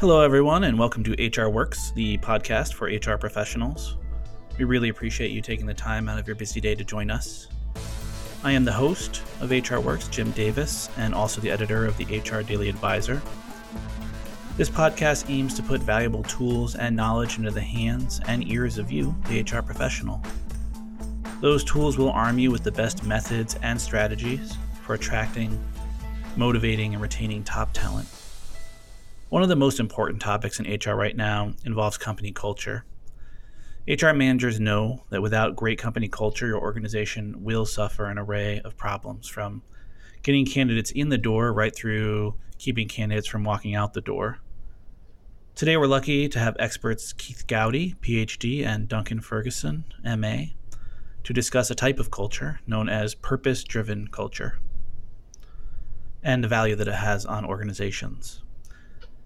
Hello, everyone, and welcome to HR Works, the podcast for HR professionals. We really appreciate you taking the time out of your busy day to join us. I am the host of HR Works, Jim Davis, and also the editor of the HR Daily Advisor. This podcast aims to put valuable tools and knowledge into the hands and ears of you, the HR professional. Those tools will arm you with the best methods and strategies for attracting, motivating, and retaining top talent. One of the most important topics in HR right now involves company culture. HR managers know that without great company culture, your organization will suffer an array of problems from getting candidates in the door right through keeping candidates from walking out the door. Today, we're lucky to have experts Keith Gowdy, PhD, and Duncan Ferguson, MA, to discuss a type of culture known as purpose driven culture and the value that it has on organizations.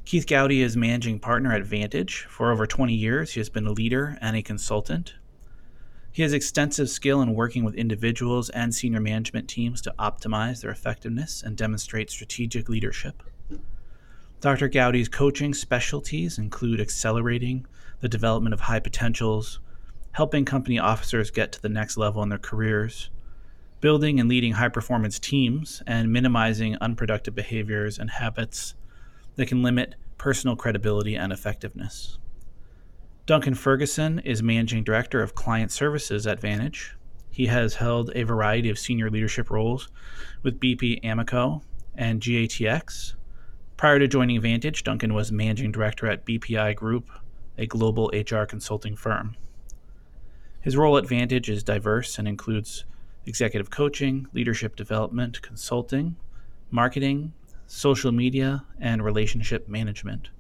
Keith Gowdy is managing partner at Vantage. For over 20 years, he has been a leader and a consultant. He has extensive skill in working with individuals and senior management teams to optimize their effectiveness and demonstrate strategic leadership. Dr. Gowdy's coaching specialties include accelerating the development of high potentials, helping company officers get to the next level in their careers, building and leading high performance teams, and minimizing unproductive behaviors and habits that can limit personal credibility and effectiveness. Duncan Ferguson is Managing Director of Client Services at Vantage. He has held a variety of senior leadership roles with BP Amoco and GATX. Prior to joining Vantage, Duncan was Managing Director at BPI Group, a global HR consulting firm. His role at Vantage is diverse and includes executive coaching, leadership development, consulting, marketing, social media, and relationship management.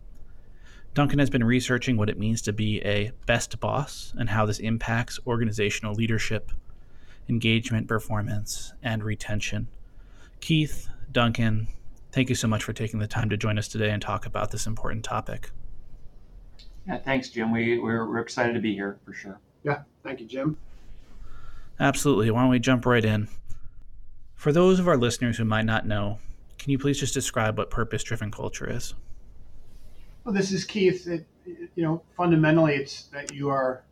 Duncan has been researching what it means to be a best boss and how this impacts organizational leadership, engagement, performance, and retention. Keith, Duncan, thank you so much for taking the time to join us today and talk about this important topic. Yeah, thanks, Jim. We, we're, we're excited to be here for sure. Yeah, thank you, Jim. Absolutely. Why don't we jump right in? For those of our listeners who might not know, can you please just describe what purpose driven culture is? Well, this is Keith. It, you know, fundamentally, it's that you are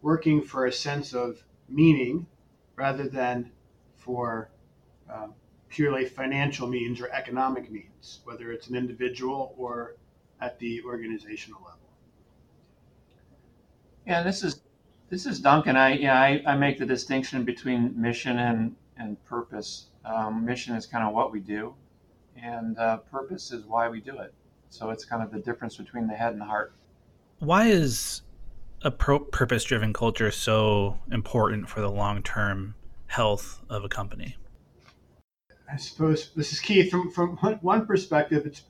working for a sense of meaning rather than for uh, purely financial means or economic means, whether it's an individual or at the organizational level. Yeah, this is this is Duncan. I yeah, I, I make the distinction between mission and and purpose. Um, mission is kind of what we do, and uh, purpose is why we do it. So it's kind of the difference between the head and the heart. Why is a pro- purpose driven culture so important for the long term health of a company? I suppose this is Keith from from one perspective. It's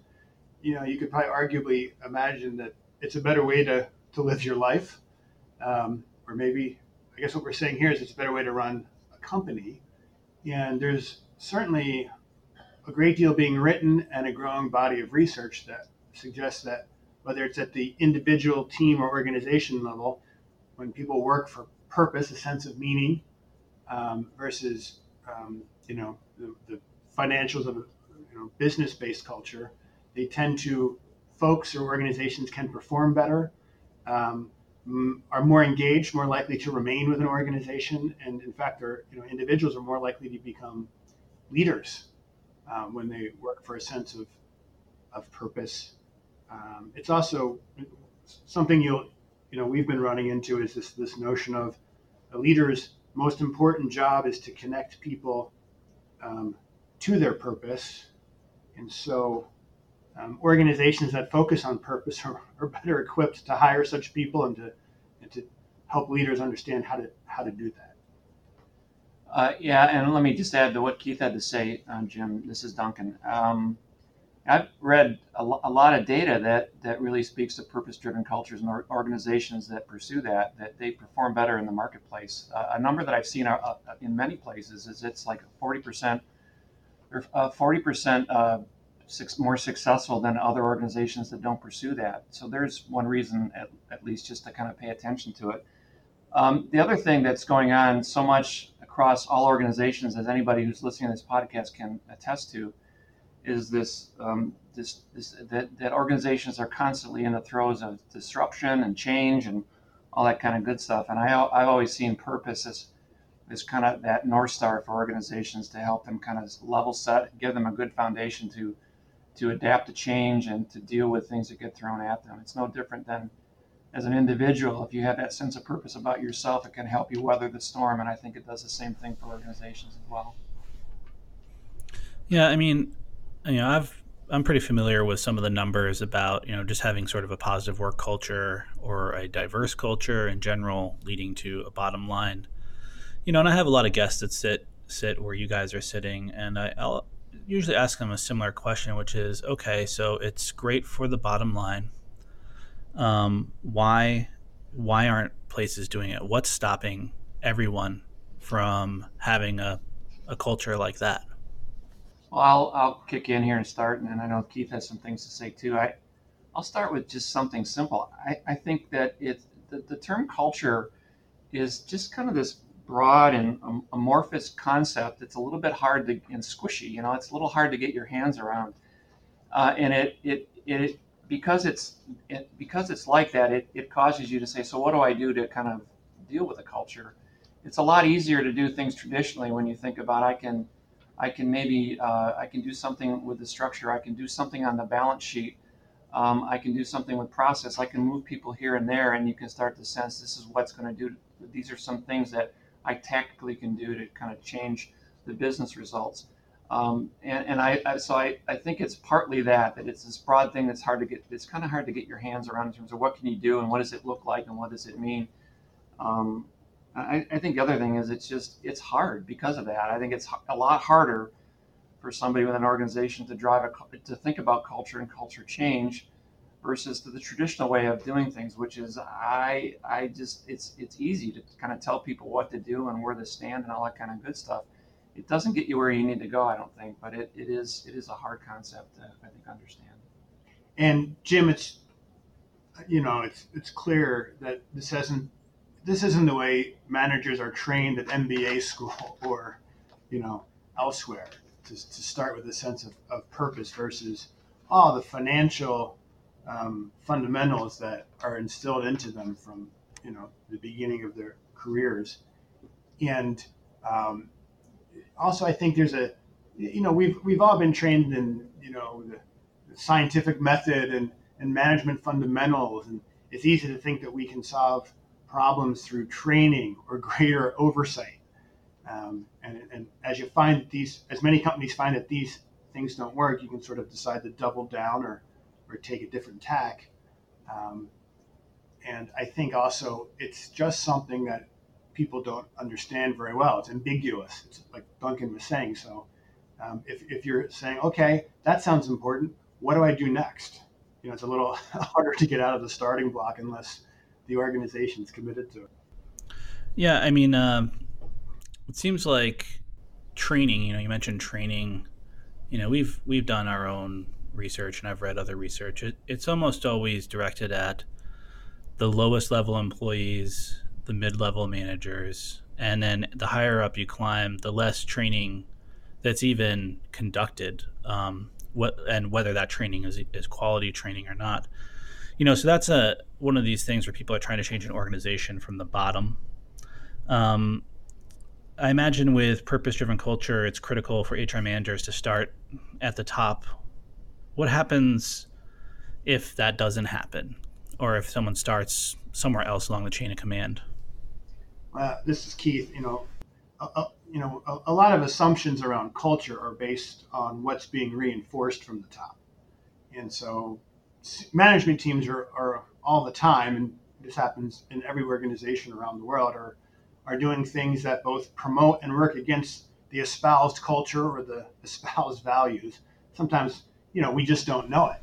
you know you could probably arguably imagine that it's a better way to to live your life, um, or maybe I guess what we're saying here is it's a better way to run a company. And there's certainly a great deal being written and a growing body of research that suggests that whether it's at the individual, team, or organization level, when people work for purpose, a sense of meaning, um, versus um, you know the, the, financials of a you know, business-based culture, they tend to folks or organizations can perform better, um, are more engaged, more likely to remain with an organization, and in fact, their you know individuals are more likely to become leaders um, when they work for a sense of, of purpose. Um, it's also something you'll, you know, we've been running into is this, this notion of a leader's most important job is to connect people um, to their purpose. And so um, organizations that focus on purpose are, are, better equipped to hire such people and to, and to help leaders understand how to, how to do that. Uh, yeah, and let me just add to what Keith had to say, uh, Jim. This is Duncan. Um, I've read a, lo- a, lot of data that, that really speaks to purpose-driven cultures and or- organizations that pursue that, that they perform better in the marketplace. Uh, a number that I've seen uh, uh, in many places is it's like 40% or 40% uh, more successful than other organizations that don't pursue that. So there's one reason, at, at least, just to kind of pay attention to it. Um, the other thing that's going on so much across all organizations, as anybody who's listening to this podcast can attest to, is this um, this, this that, that organizations are constantly in the throes of disruption and change and all that kind of good stuff. And I, I've always seen purpose as, as kind of that north star for organizations to help them kind of level set, give them a good foundation to to adapt to change and to deal with things that get thrown at them. It's no different than as an individual. If you have that sense of purpose about yourself, it can help you weather the storm. And I think it does the same thing for organizations as well. Yeah, I mean, you know, I've I'm pretty familiar with some of the numbers about you know just having sort of a positive work culture or a diverse culture in general, leading to a bottom line. You know, and I have a lot of guests that sit sit where you guys are sitting, and I, I'll usually ask them a similar question, which is, okay, so it's great for the bottom line. Um, why why aren't places doing it? What's stopping everyone from having a, a culture like that? Well, I'll, I'll kick in here and start, and then I know Keith has some things to say too. I, I'll start with just something simple. I, I think that it the, the term culture is just kind of this broad and amorphous concept. It's a little bit hard to and squishy. You know, it's a little hard to get your hands around, uh, and it it it because it's it, because it's like that. It it causes you to say, so what do I do to kind of deal with a culture? It's a lot easier to do things traditionally when you think about I can I can maybe uh, I can do something with the structure. I can do something on the balance sheet. Um, I can do something with process. I can move people here and there, and you can start to sense this is what's going to do. These are some things that I tactically can do to kind of change the business results. Um, and, and I, I, so I, I think it's partly that that it's this broad thing that's hard to get. It's kind of hard to get your hands around in terms of what can you do and what does it look like and what does it mean. Um, I, I, think the other thing is it's just it's hard because of that. I think it's a lot harder for somebody with an organization to drive a to think about culture and culture change versus the traditional way of doing things, which is I I just it's it's easy to kind of tell people what to do and where to stand and all that kind of good stuff. It doesn't get you where you need to go, I don't think, but it, it is it is a hard concept to I think understand. And Jim, it's you know it's it's clear that this hasn't this isn't the way managers are trained at MBA school or, you know, elsewhere to, to start with a sense of, of purpose versus, oh, the financial um, fundamentals that are instilled into them from, you know, the beginning of their careers. And um, also, I think there's a, you know, we've, we've all been trained in, you know, the, scientific method and, and management fundamentals. And it's easy to think that we can solve problems through training or greater oversight. Um, and, and, as you find that these, as many companies find that these things don't work, you can sort of decide to double down or, or take a different tack. Um, and I think also it's just something that people don't understand very well. It's ambiguous. It's like Duncan was saying. So um, if, if you're saying, okay, that sounds important, what do I do next? You know, it's a little harder to get out of the starting block unless the organization's committed to it. Yeah, I mean, uh, it seems like training. You know, you mentioned training. You know, we've we've done our own research, and I've read other research. It, it's almost always directed at the lowest level employees, the mid-level managers, and then the higher up you climb, the less training that's even conducted. Um, what and whether that training is is quality training or not you know, so that's a one of these things where people are trying to change an organization from the bottom. Um, I imagine with purpose-driven culture, it's critical for HR managers to start at the top. What happens if that doesn't happen, or if someone starts somewhere else along the chain of command? Uh, this is Keith. You know, you know, a, a lot of assumptions around culture are based on what's being reinforced from the top, and so management teams are, are all the time, and this happens in every organization around the world, are, are doing things that both promote and work against the espoused culture or the espoused values. Sometimes, you know, we just don't know it.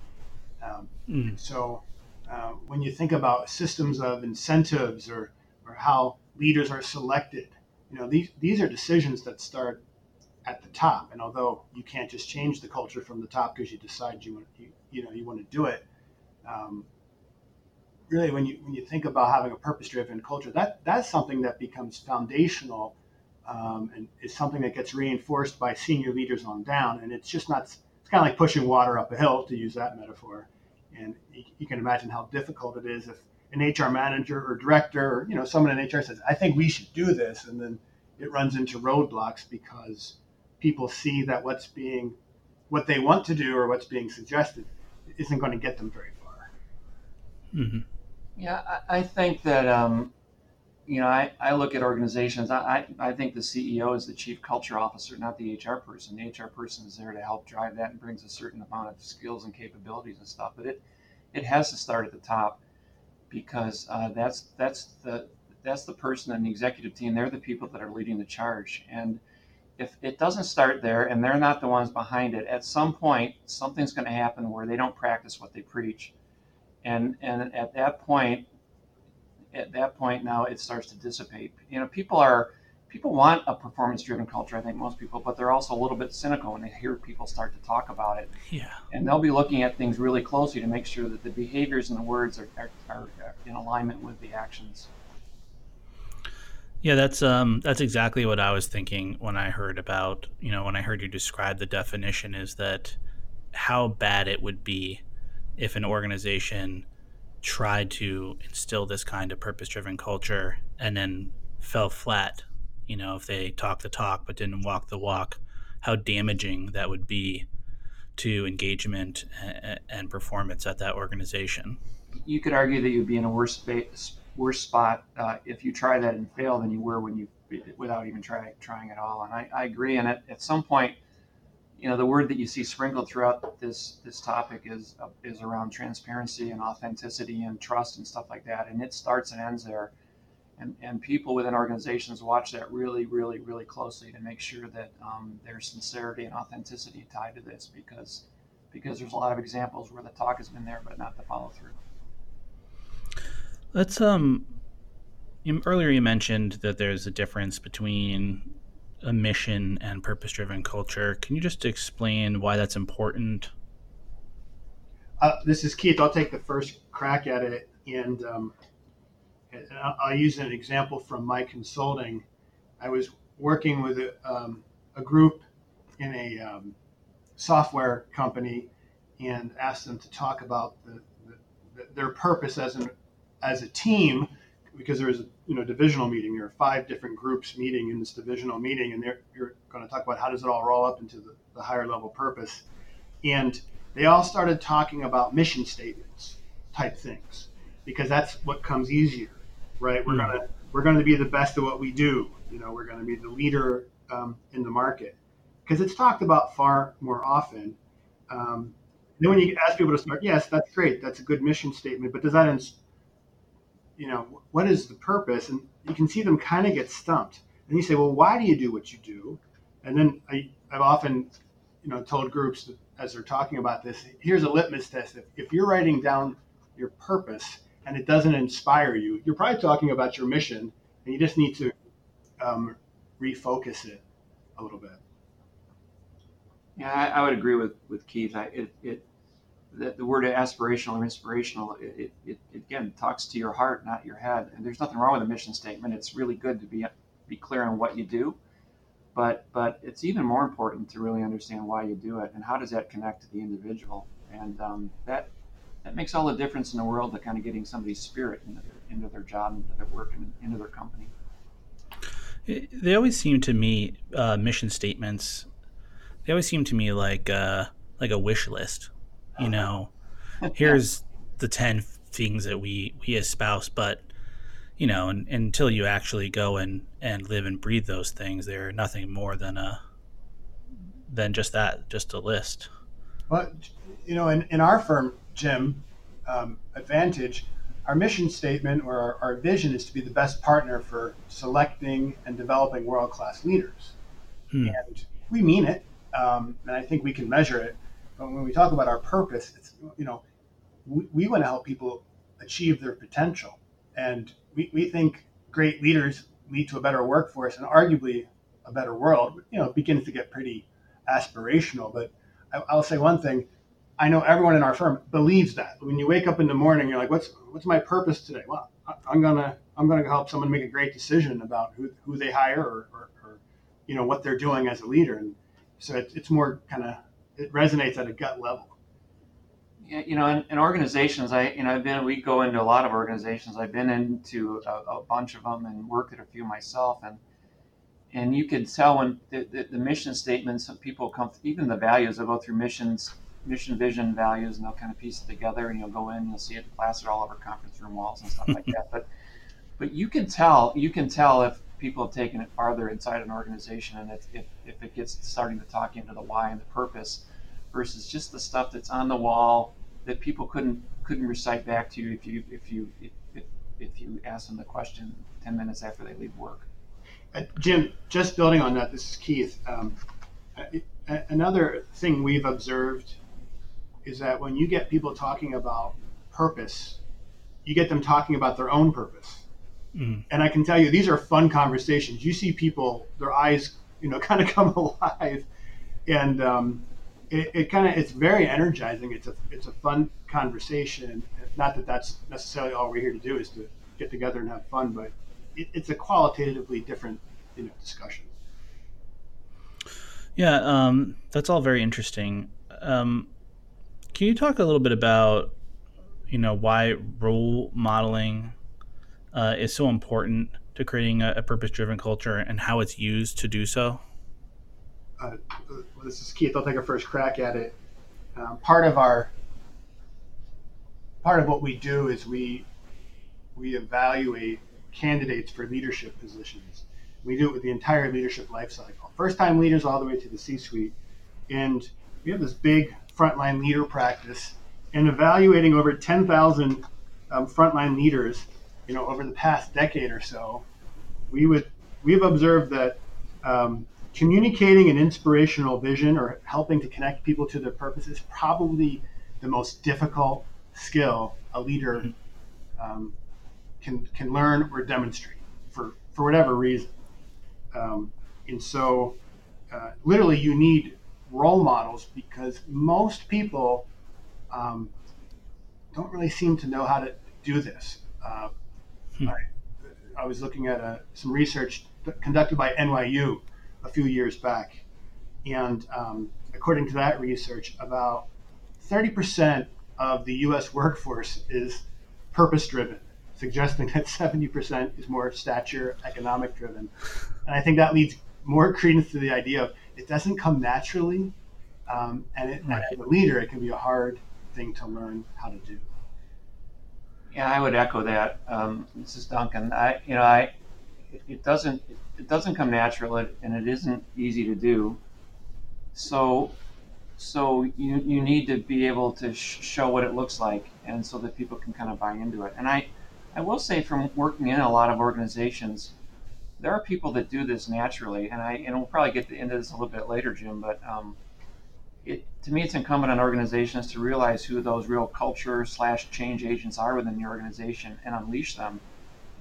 Um, mm. So uh, when you think about systems of incentives or, or how leaders are selected, you know, these, these are decisions that start at the top. And although you can't just change the culture from the top because you decide you want, you, you know, you want to do it, um, really when you when you think about having a purpose driven culture that that's something that becomes foundational um, and is something that gets reinforced by senior leaders on down and it's just not it's kind of like pushing water up a hill, to use that metaphor. And you, you can imagine how difficult it is if an HR manager or director or you know someone in HR says, "I think we should do this," and then it runs into roadblocks because people see that what's being what they want to do or what's being suggested isn't going to get them very far. Mm-hmm. Yeah, I, I, think that um, you know I, I look at organizations. I, I think the CEO is the chief culture officer, not the HR person. The HR person is there to help drive that and brings a certain amount of skills and capabilities and stuff. But it it has to start at the top because uh, that's that's the that's the person in the executive team. They're the people that are leading the charge. And if it doesn't start there and they're not the ones behind it, at some point something's going to happen where they don't practice what they preach. And and at that point, at that point now it starts to dissipate. You know, people are people want a performance driven culture, I think most people, but they're also a little bit cynical when they hear people start to talk about it. Yeah. And they'll be looking at things really closely to make sure that the behaviors and the words are, are, are in alignment with the actions. Yeah, that's um that's exactly what I was thinking when I heard about, you know, when I heard you describe the definition is that how bad it would be if an organization tried to instill this kind of purpose-driven culture and then fell flat you know, if they talk the talk but didn't walk the walk, how damaging that would be to engagement and performance at that organization. You could argue that you'd be in a worse space, worse spot uh, if you try that and fail than you were when you without even trying trying at all. And I, I agree. And at, at some point, you know, the word that you see sprinkled throughout this this topic is uh, is around transparency and authenticity and trust and stuff like that. And it starts and ends there and, and people within organizations watch that really, really, really closely to make sure that um, there's sincerity and authenticity tied to this because because there's a lot of examples where the talk has been there but not the follow through. Let's um earlier you mentioned that there's a difference between a mission and purpose driven culture. Can you just explain why that's important? Uh, this is Keith. I'll take the first crack at it. And um, I'll use an example from my consulting. I was working with a, um, a group in a um, software company and asked them to talk about the, the, their purpose as an as a team because there was a you know divisional meeting. There are five different groups meeting in this divisional meeting, and they're you're going to talk about how does it all roll up into the, the higher level purpose. And they all started talking about mission statements type things because that's what comes easier right? We're gonna we're gonna be the best at what we do. You know, we're gonna be the leader um, in the market because it's talked about far more often. Um, then when you ask people to start, yes, that's great. That's a good mission statement, but does that, ins- you know, what is the purpose? And you can see them kind of get stumped. And you say, well, why do you do what you do? And then I, I've often, you know, told groups as they're talking about this, here's a litmus test. If, if you're writing down your purpose and it doesn't inspire you, you're probably talking about your mission, and you just need to um, refocus it a little bit. Yeah, I, I, would agree with with Keith. I, it, it the, the word aspirational or inspirational, it, it, it, again talks to your heart, not your head. And there's nothing wrong with a mission statement. It's really good to be be clear on what you do, but but it's even more important to really understand why you do it and how does that connect to the individual. And um, that that makes all the difference in the world to kind of getting somebody's spirit into their, into their job, into their work, and into their company. They always seem to me uh, mission statements. They always seem to me like uh, like a wish list. You know, here's the ten things that we we espouse, but you know, and, until you actually go and and live and breathe those things, they're nothing more than a than just that, just a list. But you know, in, in our firm, Jim, um, at Vantage, our mission statement or our, our, vision is to be the best partner for selecting and developing world class leaders. Hmm. And we mean it, um, and I think we can measure it. But when we talk about our purpose, it's, you know, we, we want to help people achieve their potential. And we, we think great leaders lead to a better workforce and arguably a better world. You know, it begins to get pretty aspirational. But I, I'll say one thing I know everyone in our firm believes that. When you wake up in the morning, you're like, "What's what's my purpose today?" Well, I'm gonna I'm gonna help someone make a great decision about who, who they hire or, or, or you know what they're doing as a leader, and so it, it's more kind of it resonates at a gut level. Yeah, you know, in, in, organizations, I you know I've been we go into a lot of organizations. I've been into a, a bunch of them and worked at a few myself, and and you could tell when the, the, the mission statements, people come, even the values, they'll go through missions, mission, vision, values, and they'll kind of piece it together, and you'll go in, you'll see it plastered all over conference room walls and stuff like that. But but you can tell, you can tell if people have taken it farther inside an organization, and if, if, if it gets starting to talk into the why and the purpose, versus just the stuff that's on the wall that people couldn't couldn't recite back to you if you if you if, if, if you ask them the question ten minutes after they leave work. Uh, Jim, just building on that, this is Keith. Um, another thing we've observed is that when you get people talking about purpose, you get them talking about their own purpose. Mm. And I can tell you, these are fun conversations. You see people, their eyes, you know, kind of come alive, and um, it, it kind of it's very energizing. It's a it's a fun conversation. Not that that's necessarily all we're here to do is to get together and have fun, but it, it's a qualitatively different you know discussion. Yeah, um, that's all very interesting. Um, can you talk a little bit about you know why role modeling uh, is so important to creating a, a purpose-driven culture and how it's used to do so? Uh, this is Keith. I'll take a first crack at it. Um, part of our part of what we do is we we evaluate candidates for leadership positions. We do it with the entire leadership life cycle. First time leaders all the way to the C suite. And we have this big frontline leader practice and evaluating over 10,000 um, frontline leaders, you know, over the past decade or so, we would we've observed that um, communicating an inspirational vision or helping to connect people to their purpose is probably the most difficult skill a leader um, can can learn or demonstrate for for whatever reason. Um, and so, uh, literally, you need role models because most people um, don't really seem to know how to do this. Uh, hmm. I, I, was looking at a, some research conducted by NYU a few years back, and um, according to that research, about 30% of the U.S. workforce is purpose-driven suggesting that 70% is more stature economic driven. And I think that leads more credence to the idea of it doesn't come naturally. Um, and it, right. as a leader, it can be a hard thing to learn how to do. Yeah, I would echo that. Um, this is Duncan. I, you know, I, it doesn't, it doesn't come natural, and it isn't easy to do. So, so you you need to be able to sh- show what it looks like, and so that people can kind of buy into it. And I, I will say from working in a lot of organizations, there are people that do this naturally, and I and we'll probably get into this a little bit later, Jim. But um, it to me, it's incumbent on organizations to realize who those real culture slash change agents are within the organization and unleash them.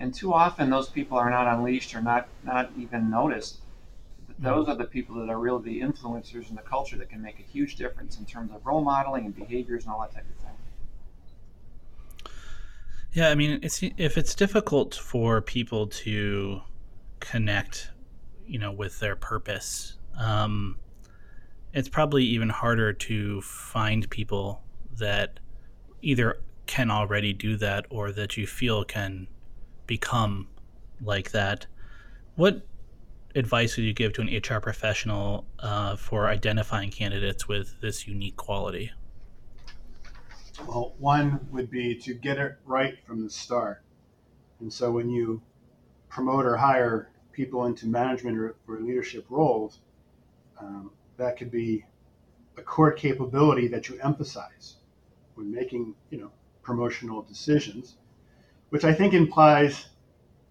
And too often, those people are not unleashed or not not even noticed. Those are the people that are really the influencers in the culture that can make a huge difference in terms of role modeling and behaviors and all that type of thing. Yeah, I mean, it's if it's difficult for people to connect, you know, with their purpose, um, it's probably even harder to find people that either can already do that or that you feel can become like that. What advice would you give to an HR professional uh, for identifying candidates with this unique quality? Well, one would be to get it right from the start. And so when you promote or hire people into management or, or leadership roles, um, that could be a core capability that you emphasize when making, you know, promotional decisions, which I think implies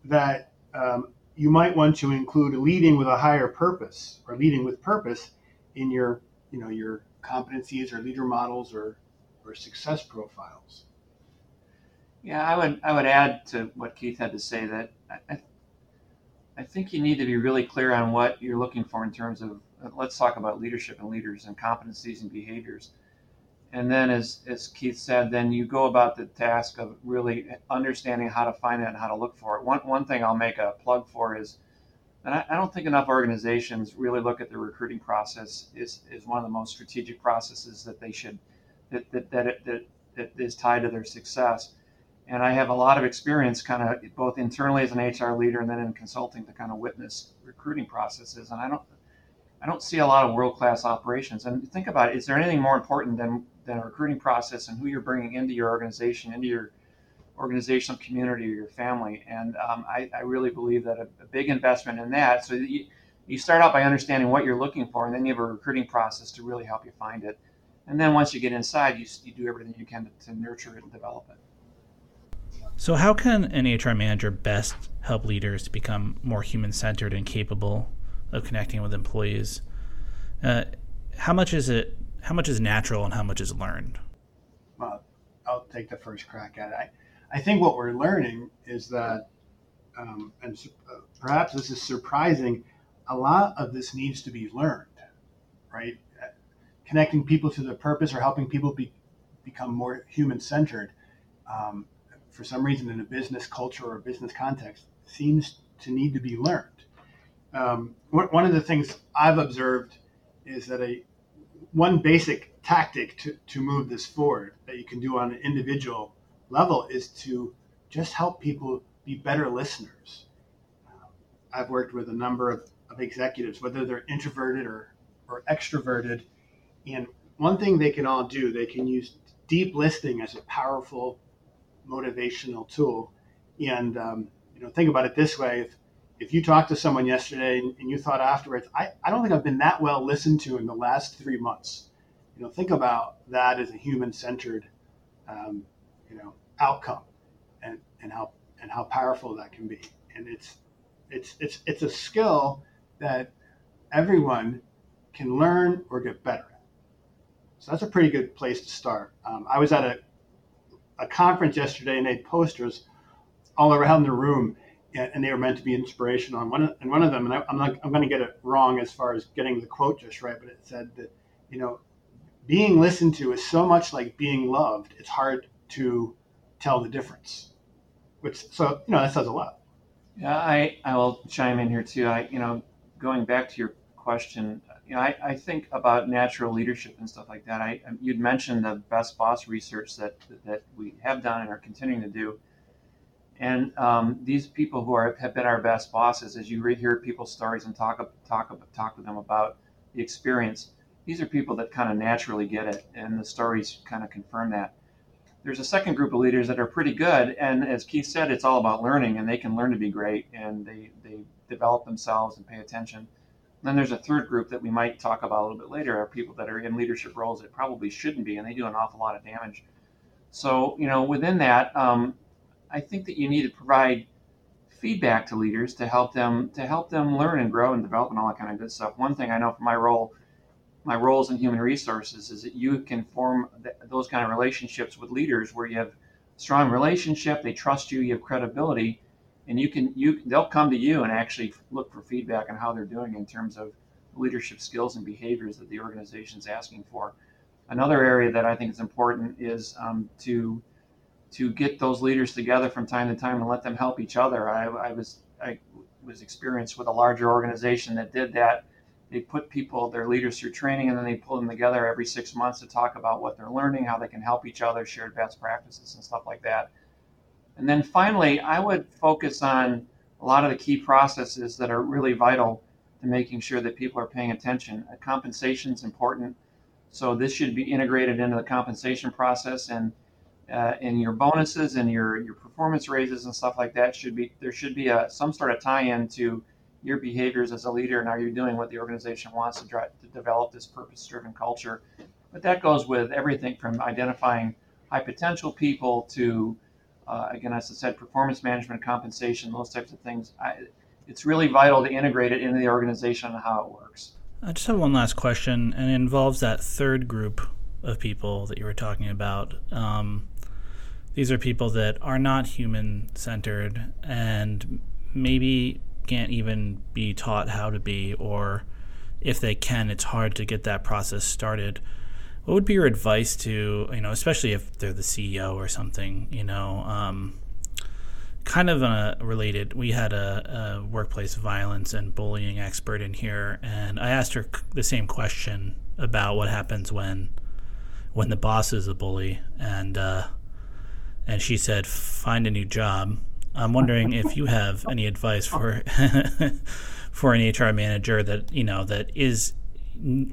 that um, you might want to include leading with a higher purpose or leading with purpose in your, you know, your competencies or leader models or or success profiles. Yeah, I would I would add to what Keith had to say that I, I think you need to be really clear on what you're looking for in terms of uh, let's talk about leadership and leaders and competencies and behaviors. And then as, as Keith said, then you go about the task of really understanding how to find it and how to look for it. One, one thing I'll make a plug for is And I, I, don't think enough organizations really look at the recruiting process is, is one of the most strategic processes that they should that that that, that, that is tied to their success. And I have a lot of experience, kind of both internally as an HR leader and then in consulting to kind of witness recruiting processes. And I don't I don't see a lot of world class operations. And think about it: is there anything more important than than a recruiting process and who you're bringing into your organization, into your organizational community or your family. And um, I, I, really believe that a, a, big investment in that. So you, you start out by understanding what you're looking for, and then you have a recruiting process to really help you find it. And then once you get inside, you, you do everything you can to, to nurture it and develop it. So, how can an HR manager best help leaders to become more human centered and capable of connecting with employees? Uh, how much is it? How much is natural and how much is learned? Well, I'll take the first crack at it. I, I think what we're learning is that, um, and uh, perhaps this is surprising, a lot of this needs to be learned, right? Connecting people to their purpose or helping people be, become more human centered, um, for some reason in a business culture or a business context, seems to need to be learned. Um, one of the things I've observed is that a one basic tactic to, to move this forward that you can do on an individual level is to just help people be better listeners. Uh, I've worked with a number of, of executives, whether they're introverted or, or extroverted, and one thing they can all do, they can use deep listening as a powerful motivational tool. And um, you know, think about it this way: if if you talked to someone yesterday and, and, you thought afterwards, I, I don't think I've been that well listened to in the last three months. You know, think about that as a human-centered, um, you know, outcome and, and how and how powerful that can be. And it's it's it's it's a skill that everyone can learn or get better at. So that's a pretty good place to start. Um, I was at a a conference yesterday and they had posters all around the room and they were meant to be inspirational. And one, and one of them, and I, am not, I'm going to get it wrong as far as getting the quote just right, but it said that, you know, being listened to is so much like being loved. It's hard to tell the difference. Which so you know that says a lot. Yeah, I I will chime in here too. I you know going back to your question, you know I, I think about natural leadership and stuff like that. I you'd mentioned the best boss research that that we have done and are continuing to do. And um, these people who are have been our best bosses, as you hear people's stories and talk talk talk with them about the experience, these are people that kind of naturally get it, and the stories kind of confirm that there's a second group of leaders that are pretty good and as keith said it's all about learning and they can learn to be great and they, they develop themselves and pay attention then there's a third group that we might talk about a little bit later are people that are in leadership roles that probably shouldn't be and they do an awful lot of damage. So you know within that um, i think that you need to provide feedback to leaders to help them to help them learn and grow and develop and all that kind of good stuff. One thing i know from my role my roles in human resources is that you can form th- those kind of relationships with leaders where you have strong relationship, they trust you, you have credibility, and you can you they'll come to you and actually look for feedback on how they're doing in terms of leadership skills and behaviors that the organization is asking for. Another area that I think is important is um, to to get those leaders together from time to time and let them help each other. I, I was I was experienced with a larger organization that did that they put people, their leaders through training, and then they pull them together every six months to talk about what they're learning, how they can help each other, share best practices, and stuff like that. And then finally, I would focus on a lot of the key processes that are really vital to making sure that people are paying attention. Compensation is important, so this should be integrated into the compensation process, and uh, and your bonuses and your your performance raises and stuff like that should be there should be a some sort of tie-in to your behaviors as a leader and are you doing what the organization wants to, drive, to develop this purpose driven culture but that goes with everything from identifying high potential people to uh, again as i said performance management compensation those types of things I, it's really vital to integrate it into the organization and how it works i just have one last question and it involves that third group of people that you were talking about um, these are people that are not human centered and maybe can't even be taught how to be, or if they can, it's hard to get that process started. What would be your advice to, you know, especially if they're the CEO or something, you know, um, kind of a related. We had a, a, workplace violence and bullying expert in here, and I asked her the same question about what happens when when the boss is a bully, and uh, and she said, "Find a new job." I'm wondering if you have any advice for for an HR manager that you know that is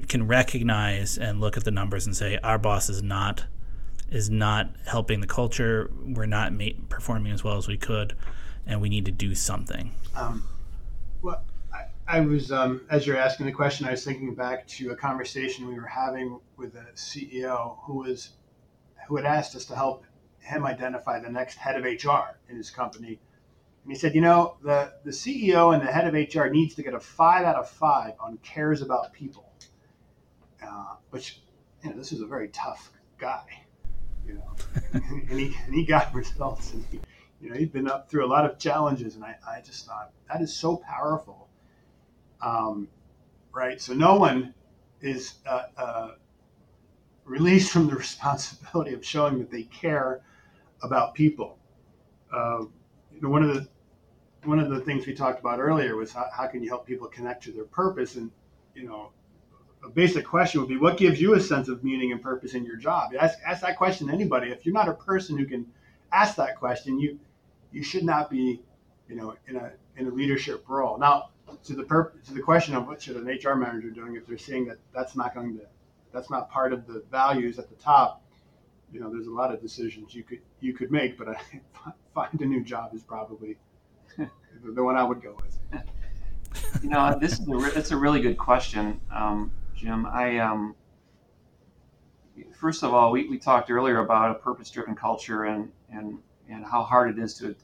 can recognize and look at the numbers and say our boss is not is not helping the culture. We're not ma- performing as well as we could, and we need to do something. Um, well, I, I was um, as you're asking the question, I was thinking back to a conversation we were having with a CEO who was who had asked us to help him identify the next head of HR in his company. And he said, you know, the, the CEO and the head of HR needs to get a five out of five on cares about people. Uh, which, you know, this is a very tough guy you know, and he and he got results, and he, you know, he'd been up through a lot of challenges, and I, I just thought that is so powerful, um, right? So no one is uh, uh, released from the responsibility of showing that they care about people. Uh, you know, one of the one of the things we talked about earlier was how, how can you help people connect to their purpose, and you know, a basic question would be what gives you a sense of meaning and purpose in your job? Ask, ask that question to anybody. If you're not a person who can ask that question you you should not be you know in a in a leadership role. Now to the purpose to the question of what should an hr manager doing if they're seeing that that's not going to that's not part of the values at the top you know there's a lot of decisions you could you could make but I, find a new job is probably the one i would go with. You know this is a, it's a really good question. Um, Jim. I um, first of all, we, we talked earlier about a purpose-driven culture and and and how hard it is to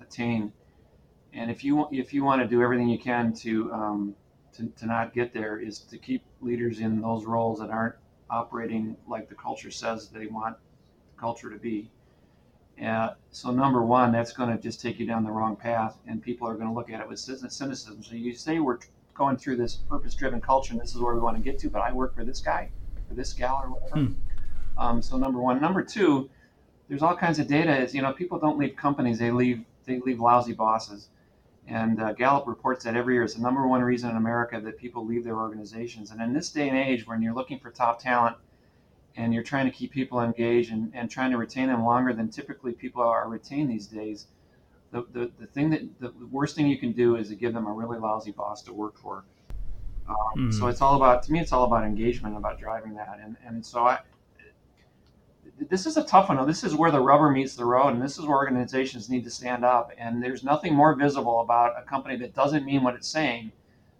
attain. And if you if you want to do everything you can to um, to, to not get there, is to keep leaders in those roles that aren't operating like the culture says they want the culture to be. Uh, so number one, that's going to just take you down the wrong path, and people are going to look at it with cynicism. So you say we're going through this purpose-driven culture, and this is where we want to get to. But I work for this guy, for this gal, or whatever. Hmm. Um, so number one, number two, there's all kinds of data. Is you know people don't leave companies; they leave they leave lousy bosses. And uh, Gallup reports that every year. It's the number one reason in America that people leave their organizations. And in this day and age, when you're looking for top talent and you're trying to keep people engaged and, and trying to retain them longer than typically people are retained these days, the, the, the thing that the worst thing you can do is to give them a really lousy boss to work for. Um, mm. So it's all about to me. It's all about engagement, about driving that, and and so I. This is a tough one. This is where the rubber meets the road, and this is where organizations need to stand up. And there's nothing more visible about a company that doesn't mean what it's saying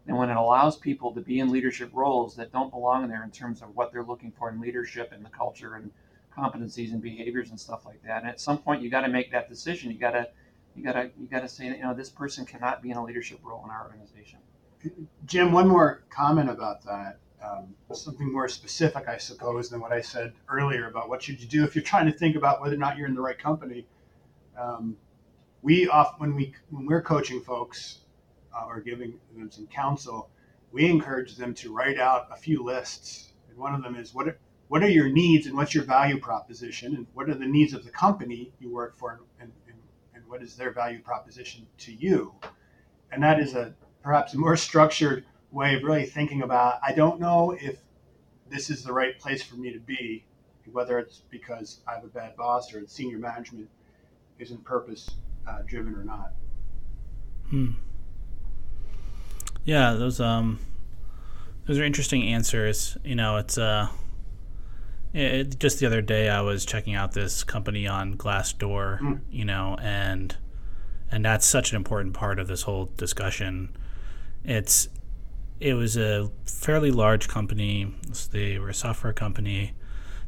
than when it allows people to be in leadership roles that don't belong there in terms of what they're looking for in leadership and the culture and competencies and behaviors and stuff like that. And at some point, you got to make that decision. You got to you gotta you gotta say that you know this person cannot be in a leadership role in our organization. Jim, one more comment about that. Um, something more specific, I suppose, than what I said earlier about what should you do if you're trying to think about whether or not you're in the right company. Um, we off when we when we're coaching folks uh, or giving them some counsel, we encourage them to write out a few lists. And one of them is what are, what are your needs and what's your value proposition and what are the needs of the company you work for and, what is their value proposition to you? And that is a perhaps a more structured way of really thinking about I don't know if this is the right place for me to be, whether it's because I have a bad boss or senior management isn't purpose uh, driven or not. Hmm. Yeah, those um, those are interesting answers. You know, it's uh, it, just the other day, I was checking out this company on Glassdoor, mm. you know, and and that's such an important part of this whole discussion. It's it was a fairly large company. They were a software company.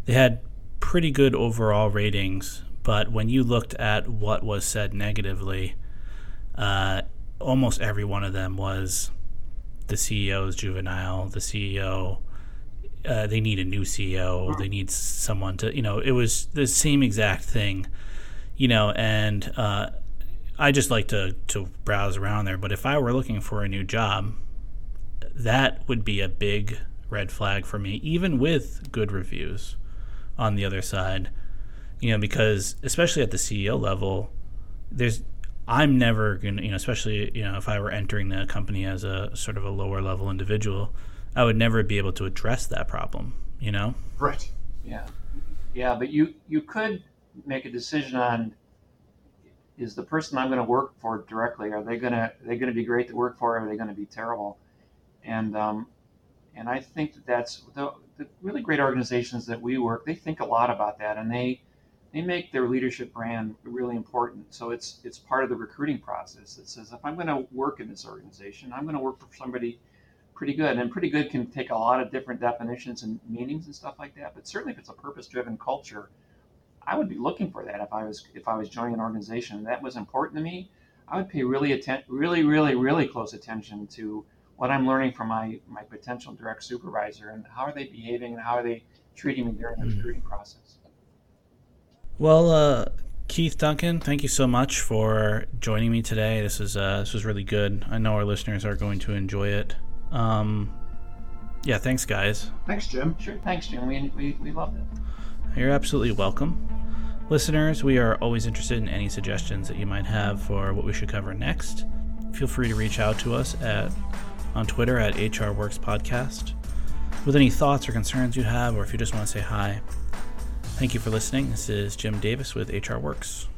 They had pretty good overall ratings, but when you looked at what was said negatively, uh, almost every one of them was the CEO is juvenile. The CEO uh, they need a new CEO. They need someone to, you know, it was the same exact thing, you know, and uh, I just like to, to browse around there. But if I were looking for a new job, that would be a big red flag for me, even with good reviews on the other side, you know, because especially at the CEO level, there's I'm never gonna, you know, especially you know, if I were entering the company as a sort of a lower level individual, I would never be able to address that problem. You know. Right. Yeah, yeah, but you you could make a decision on is the person I'm going to work for directly are they going to are they going to be great to work for or are they going to be terrible and um, and I think that that's the, the really great organizations that we work they think a lot about that and they they make their leadership brand really important so it's it's part of the recruiting process it says if I'm going to work in this organization I'm going to work for somebody pretty good and pretty good can take a lot of different definitions and meanings and stuff like that but certainly if it's a purpose driven culture I would be looking for that if I was if I was joining an organization that was important to me. I would pay really atten- really really really close attention to what I'm learning from my my potential direct supervisor and how are they behaving and how are they treating me during the mm. recruiting process. Well, uh, Keith Duncan, thank you so much for joining me today. This is uh, this was really good. I know our listeners are going to enjoy it. Um, yeah, thanks, guys. Thanks, Jim. Sure, thanks, Jim. We we, we loved it. You're absolutely welcome. Listeners, we are always interested in any suggestions that you might have for what we should cover next. Feel free to reach out to us at on Twitter at HR Works Podcast with any thoughts or concerns you have, or if you just want to say hi. Thank you for listening. This is Jim Davis with HR Works.